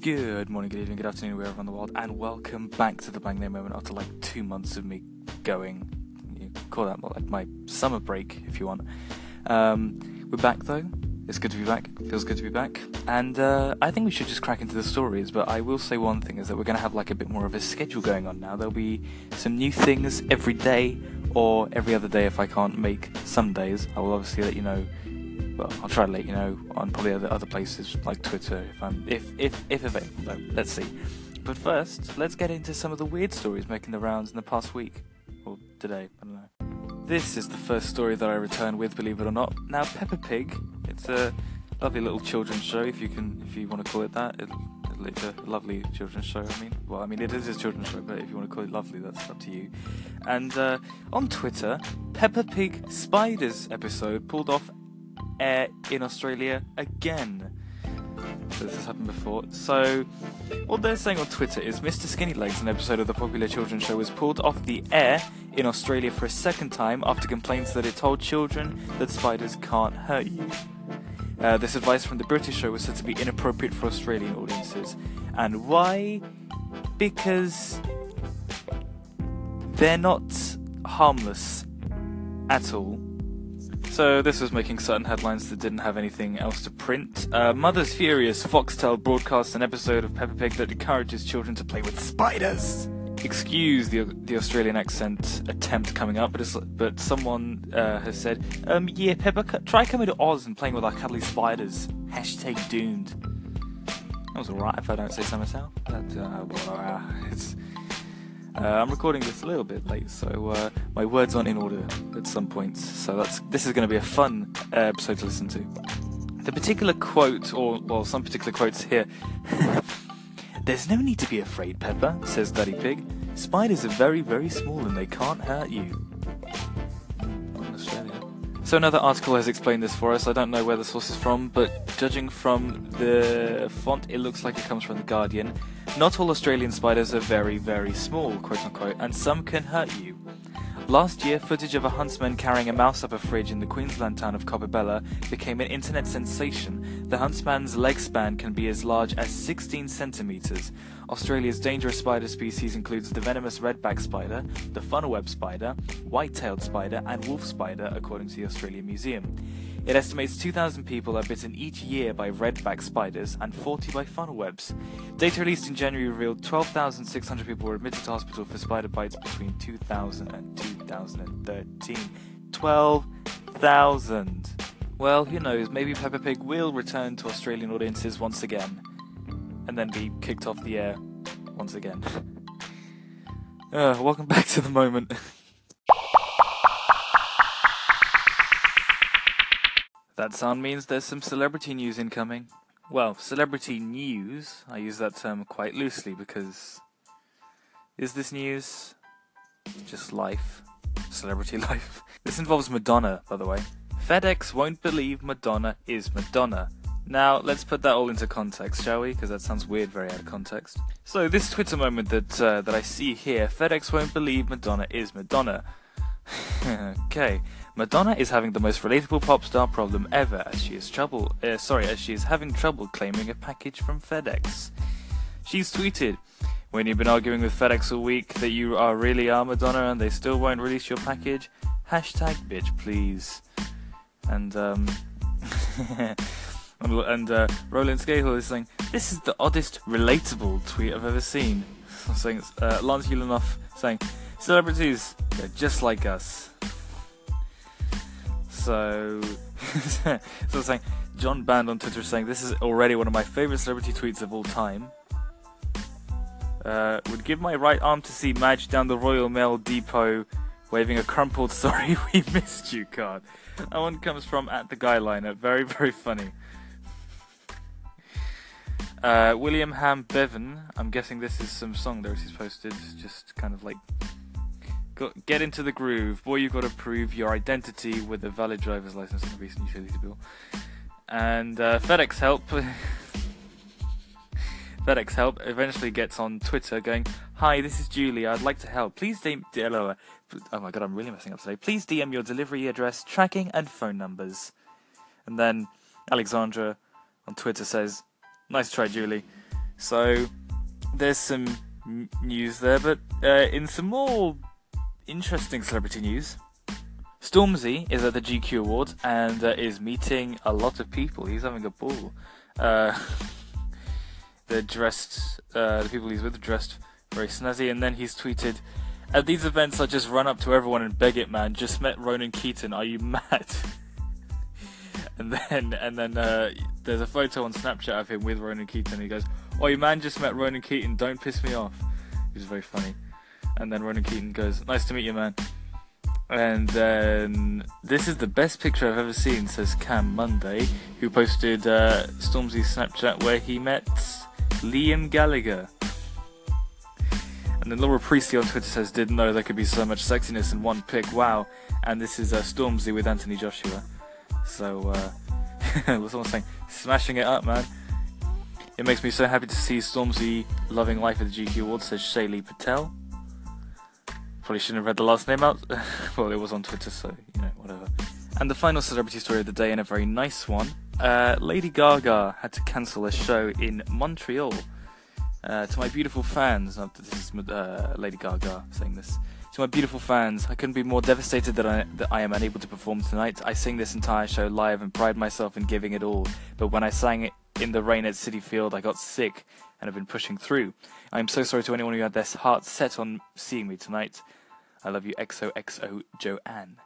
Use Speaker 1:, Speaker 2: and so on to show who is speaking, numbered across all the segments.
Speaker 1: Good morning, good evening, good afternoon, wherever in the world, and welcome back to the Blank Name Moment after like two months of me going. You call that like my summer break if you want. Um, we're back though. It's good to be back. Feels good to be back. And uh, I think we should just crack into the stories. But I will say one thing is that we're going to have like a bit more of a schedule going on now. There'll be some new things every day, or every other day if I can't make some days. I will obviously let you know I'll try to let you know on probably other other places like Twitter if I'm if if if available. Though. Let's see. But first, let's get into some of the weird stories making the rounds in the past week or today. I don't know. This is the first story that I return with, believe it or not. Now, Peppa Pig. It's a lovely little children's show, if you can, if you want to call it that. It, it's a lovely children's show. I mean, well, I mean, it is a children's show, but if you want to call it lovely, that's up to you. And uh, on Twitter, Peppa Pig Spiders episode pulled off air in Australia again. This has happened before. So, what they're saying on Twitter is Mr. Skinny Legs, an episode of the popular children's show, was pulled off the air in Australia for a second time after complaints that it told children that spiders can't hurt you. Uh, this advice from the British show was said to be inappropriate for Australian audiences. And why? Because they're not harmless at all so this was making certain headlines that didn't have anything else to print. Uh, Mother's Furious, Foxtel broadcasts an episode of Peppa Pig that encourages children to play with spiders. Excuse the the Australian accent attempt coming up, but but someone uh, has said, um, yeah, Peppa, try coming to Oz and playing with our cuddly spiders. Hashtag doomed. That was alright if I don't say so myself. But, uh, well, uh, it's uh, I'm recording this a little bit late, so uh, my words aren't in order at some points. So that's this is going to be a fun uh, episode to listen to. The particular quote, or well, some particular quotes here. There's no need to be afraid, Peppa, says Daddy Pig. Spiders are very, very small and they can't hurt you. So another article has explained this for us. I don't know where the source is from, but judging from the font, it looks like it comes from the Guardian. Not all Australian spiders are very, very small, quote unquote, and some can hurt you. Last year, footage of a huntsman carrying a mouse up a fridge in the Queensland town of Coppabella became an internet sensation. The huntsman's leg span can be as large as 16 centimeters. Australia's dangerous spider species includes the venomous redback spider, the funnel-web spider, white-tailed spider, and wolf spider, according to the Australian Museum. It estimates 2,000 people are bitten each year by redback spiders and 40 by funnel webs. Data released in January revealed 12,600 people were admitted to hospital for spider bites between 2000 and 2013. 12,000! Well, who knows, maybe Peppa Pig will return to Australian audiences once again, and then be kicked off the air once again. uh, welcome back to the moment. That sound means there's some celebrity news incoming. Well, celebrity news, I use that term quite loosely because is this news just life? Celebrity life? This involves Madonna, by the way. FedEx won't believe Madonna is Madonna. Now, let's put that all into context, shall we? Because that sounds weird, very out of context. So, this Twitter moment that uh, that I see here, FedEx won't believe Madonna is Madonna. okay, Madonna is having the most relatable pop star problem ever as she is trouble uh, sorry as she is having trouble claiming a package from FedEx. She's tweeted, "When you've been arguing with FedEx all week that you are really are Madonna and they still won't release your package, hashtag bitch please." And um and uh, Roland Scahill is saying, "This is the oddest relatable tweet I've ever seen." I'm saying uh, Lance Ulanoff saying, "Celebrities, they're just like us." So, so I'm saying John Band on Twitter is saying this is already one of my favorite celebrity tweets of all time. Uh, would give my right arm to see Madge down the Royal Mail Depot waving a crumpled "Sorry we missed you" card. That one comes from at the guy lineup. Very very funny. Uh, William Ham Bevan. I'm guessing this is some song that he's posted. Just kind of like get into the groove. Boy, you've got to prove your identity with a valid driver's license and a recent utility bill. And uh, FedEx Help. FedEx Help eventually gets on Twitter going, Hi, this is Julie. I'd like to help. Please DM. Oh my god, I'm really messing up today. Please DM your delivery address, tracking, and phone numbers. And then Alexandra on Twitter says, Nice try, Julie. So there's some news there, but uh, in some more interesting celebrity news, Stormzy is at the GQ Awards and uh, is meeting a lot of people. He's having a ball. Uh, they're dressed, uh, the people he's with are dressed very snazzy, and then he's tweeted, At these events, I just run up to everyone and beg it, man. Just met Ronan Keating. Are you mad? And then, and then uh, there's a photo on Snapchat of him with Ronan Keating. He goes, "Oh, your man just met Ronan Keating. Don't piss me off." He was very funny. And then Ronan Keating goes, "Nice to meet you, man." And then this is the best picture I've ever seen, says Cam Monday, who posted uh, Stormzy's Snapchat where he met Liam Gallagher. And then Laura Priestley on Twitter says, Didn't know there could be so much sexiness in one pic, wow. And this is uh, Stormzy with Anthony Joshua. So, uh, what's someone saying? Smashing it up, man. It makes me so happy to see Stormzy loving life at the GQ Awards, says Shaylee Patel. Probably shouldn't have read the last name out. well, it was on Twitter, so, you know, whatever. And the final celebrity story of the day, and a very nice one. Uh, Lady Gaga had to cancel a show in Montreal. Uh, to my beautiful fans, this is uh, Lady Gaga saying this. To my beautiful fans, I couldn't be more devastated that I, that I am unable to perform tonight. I sing this entire show live and pride myself in giving it all. But when I sang it in the rain at Citi Field, I got sick and have been pushing through. I am so sorry to anyone who had their heart set on seeing me tonight. I love you, XOXO Joanne.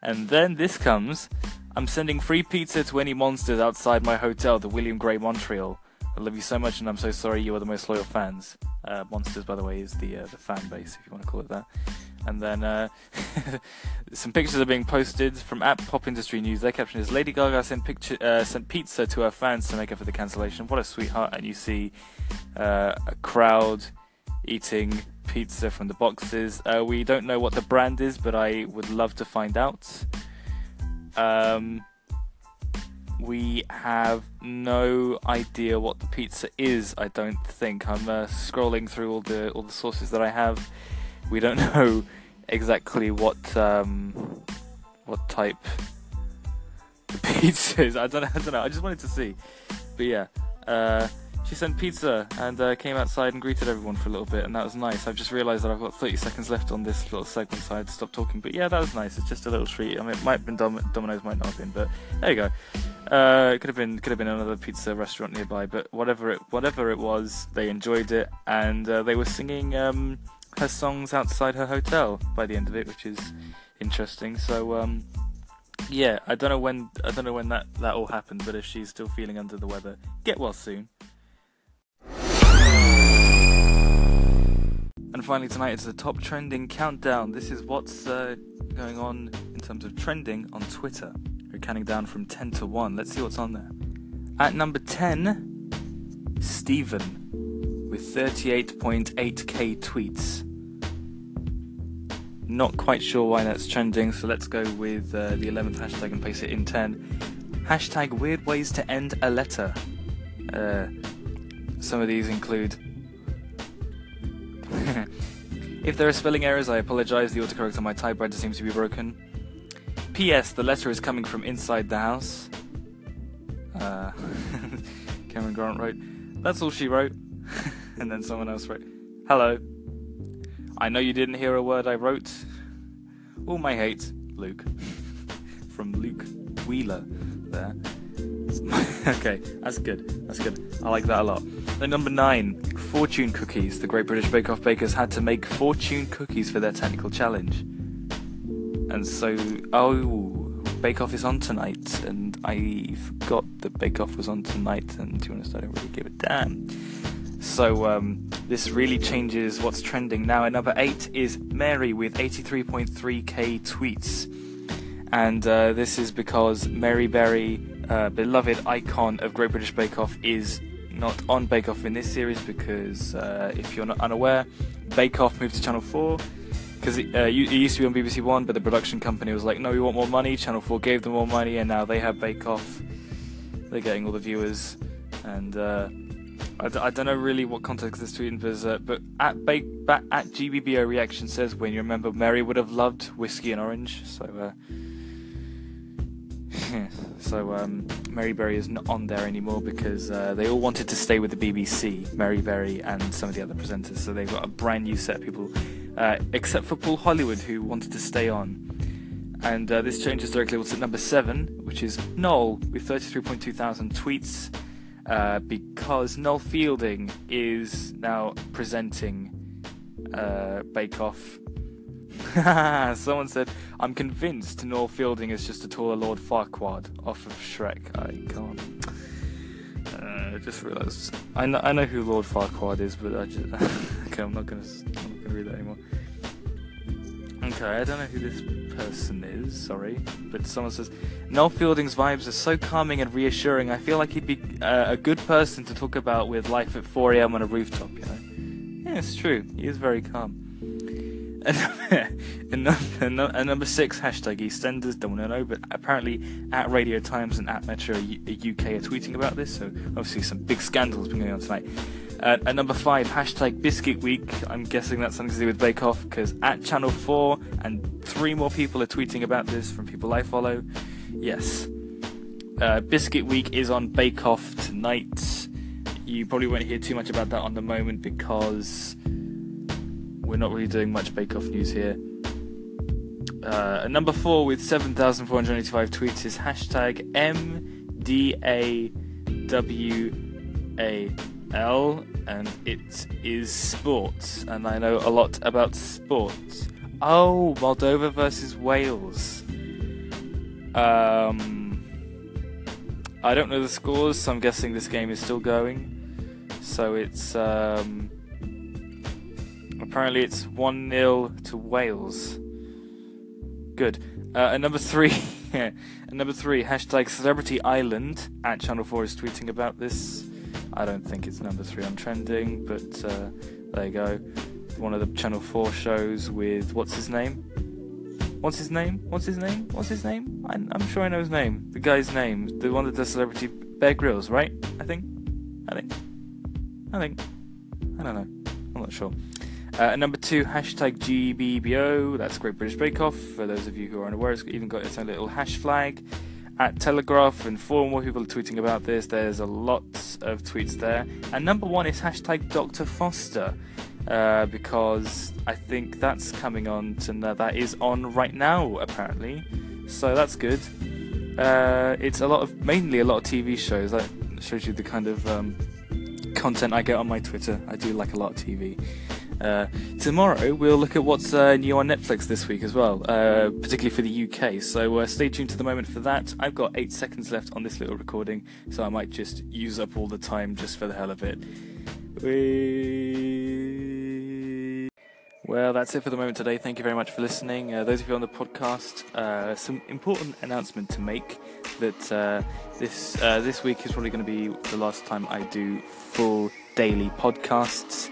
Speaker 1: And then this comes. I'm sending free pizza to any monsters outside my hotel, the William Gray Montreal. I love you so much, and I'm so sorry you are the most loyal fans. Uh, Monsters, by the way, is the uh, the fan base, if you want to call it that. And then uh, some pictures are being posted from at Pop Industry News. Their caption is: Lady Gaga sent picture uh, sent pizza to her fans to make up for the cancellation. What a sweetheart! And you see uh, a crowd eating pizza from the boxes. Uh, we don't know what the brand is, but I would love to find out. Um, we have no idea what the pizza is. I don't think. I'm uh, scrolling through all the all the sources that I have. We don't know exactly what um, what type the pizza is. I don't. I don't know. I just wanted to see. But yeah, uh, she sent pizza and uh, came outside and greeted everyone for a little bit, and that was nice. I've just realised that I've got 30 seconds left on this little segment, so I had to stop talking. But yeah, that was nice. It's just a little treat. I mean, it might have been Dom- Domino's, might not have been, but there you go. Uh, it could have been could have been another pizza restaurant nearby, but whatever it whatever it was, they enjoyed it, and uh, they were singing um, her songs outside her hotel by the end of it, which is interesting. So um, yeah, I don't know when I don't know when that that all happened, but if she's still feeling under the weather, get well soon. And finally, tonight it's the top trending countdown. This is what's uh, going on in terms of trending on Twitter. We're counting down from 10 to 1. Let's see what's on there. At number 10, Stephen with 38.8k tweets. Not quite sure why that's trending, so let's go with uh, the 11th hashtag and place it in 10. Hashtag weird ways to end a letter. Uh, some of these include if there are spelling errors, I apologize. The autocorrect on my typewriter seems to be broken. P.S. The letter is coming from inside the house. Uh, Cameron Grant wrote, That's all she wrote. and then someone else wrote, Hello. I know you didn't hear a word I wrote. All my hate, Luke. from Luke Wheeler there. okay, that's good. That's good. I like that a lot. Then number nine, fortune cookies. The Great British Bake Off bakers had to make fortune cookies for their technical challenge. And so, oh, Bake Off is on tonight, and I forgot that Bake Off was on tonight, and do you want to be honest, I don't really give a damn. So, um, this really changes what's trending. Now, at number 8 is Mary with 83.3k tweets. And uh, this is because Mary Berry uh, beloved icon of Great British Bake Off is not on Bake Off in this series because uh, if you're not unaware, Bake Off moved to Channel 4 because it, uh, it, used to be on BBC One, but the production company was like, no, we want more money. Channel 4 gave them more money, and now they have Bake Off. They're getting all the viewers, and uh, I d- I don't know really what context this tweet is, uh, but at Bake at GBBO reaction says when you remember Mary would have loved whiskey and orange, so. Uh, so um, Mary Berry is not on there anymore because uh, they all wanted to stay with the BBC, Mary Berry and some of the other presenters. So they've got a brand new set of people, uh, except for Paul Hollywood, who wanted to stay on. And uh, this changes directly to number seven, which is Noel with 33.2 thousand tweets, uh, because Noel Fielding is now presenting uh, Bake Off. Someone said, I'm convinced Noel Fielding is just a taller Lord Farquaad off of Shrek. I can't. Uh, I just realised. I know, I know who Lord Farquaad is, but I just. okay, I'm not gonna. Read that anymore. Okay, I don't know who this person is, sorry. But someone says, Noel Fielding's vibes are so calming and reassuring. I feel like he'd be uh, a good person to talk about with life at 4am on a rooftop, you know? Yeah, it's true. He is very calm. and, number, and number six, hashtag EastEnders, don't know, but apparently at Radio Times and at Metro UK are tweeting about this, so obviously some big scandals been going on tonight. Uh, at number five, hashtag Biscuit Week. I'm guessing that's something to do with Bake Off because at Channel 4 and three more people are tweeting about this from people I follow. Yes. Uh, Biscuit Week is on Bake Off tonight. You probably won't hear too much about that on the moment because we're not really doing much Bake Off news here. Uh, number four with 7,485 tweets is hashtag MDAWA. L, and it is sports, and I know a lot about sports. Oh, Moldova versus Wales. Um, I don't know the scores, so I'm guessing this game is still going. So it's um, apparently it's one 0 to Wales. Good. Uh, and number three, and number three, hashtag Celebrity Island at Channel Four is tweeting about this. I don't think it's number three on trending, but uh, there you go. One of the Channel 4 shows with what's his name? What's his name? What's his name? What's his name? I, am sure I know his name. The guy's name. The one that does celebrity Bear Grylls, right? I think. I think. I think. I don't know. I'm not sure. Uh, number two, hashtag GBBO. That's Great British Bake Off. For those of you who are unaware, it's even got its own little hash flag at Telegraph and four more people are tweeting about this. There's a lot of tweets there. And number one is hashtag Dr. Foster. Uh, because I think that's coming on to that is on right now apparently, so that's good. Uh, it's a lot of mainly a lot of TV shows. That shows you the kind of um, content I get on my Twitter. I do like a lot of TV. Uh, tomorrow we'll look at what's uh, new on Netflix this week as well, uh, particularly for the UK. So uh, stay tuned to the moment for that. I've got eight seconds left on this little recording, so I might just use up all the time just for the hell of it. Whee! Well, that's it for the moment today. Thank you very much for listening. Uh, those of you on the podcast, uh, some important announcement to make that this this week is probably going to be the last time I do full daily podcasts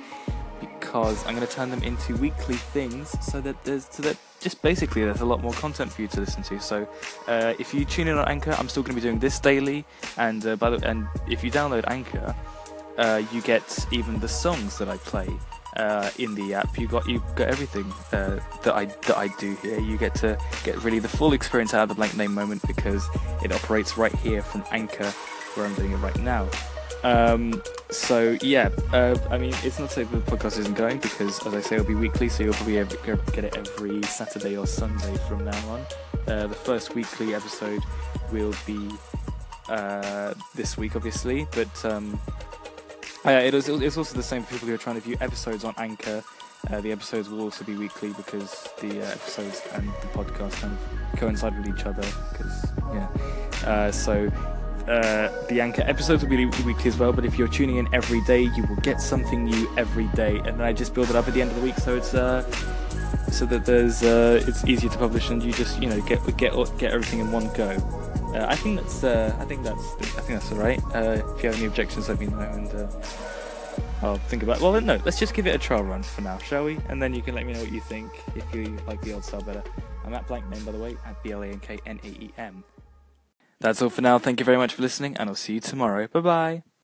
Speaker 1: because I'm going to turn them into weekly things so that there's so that just basically there's a lot more content for you to listen to. So uh, if you tune in on Anchor, I'm still going to be doing this daily, and uh, by the, and if you download Anchor, uh, you get even the songs that I play. Uh, in the app, you got you got everything uh, that I that I do here. You get to get really the full experience out of the blank name moment because it operates right here from Anchor, where I'm doing it right now. Um, so yeah, uh, I mean, it's not to say the podcast isn't going because, as I say, it'll be weekly, so you'll probably get it every Saturday or Sunday from now on. Uh, the first weekly episode will be uh, this week, obviously, but um, it is, it's also the same for people who are trying to view episodes on Anchor. Uh, the episodes will also be weekly because the uh, episodes and the podcast kind of coincide with each other. Because yeah, uh, so uh, the Anchor episodes will be weekly as well. But if you're tuning in every day, you will get something new every day, and then I just build it up at the end of the week, so it's uh, so that there's uh, it's easier to publish, and you just you know get get get everything in one go. Uh, I think that's uh, I think that's I think that's all right. Uh, if you have any objections, let me know, and I'll think about. It. Well, no, let's just give it a trial run for now, shall we? And then you can let me know what you think if you like the old style better. I'm at blank name by the way, at B L A N K N A E M. That's all for now. Thank you very much for listening, and I'll see you tomorrow. Bye bye.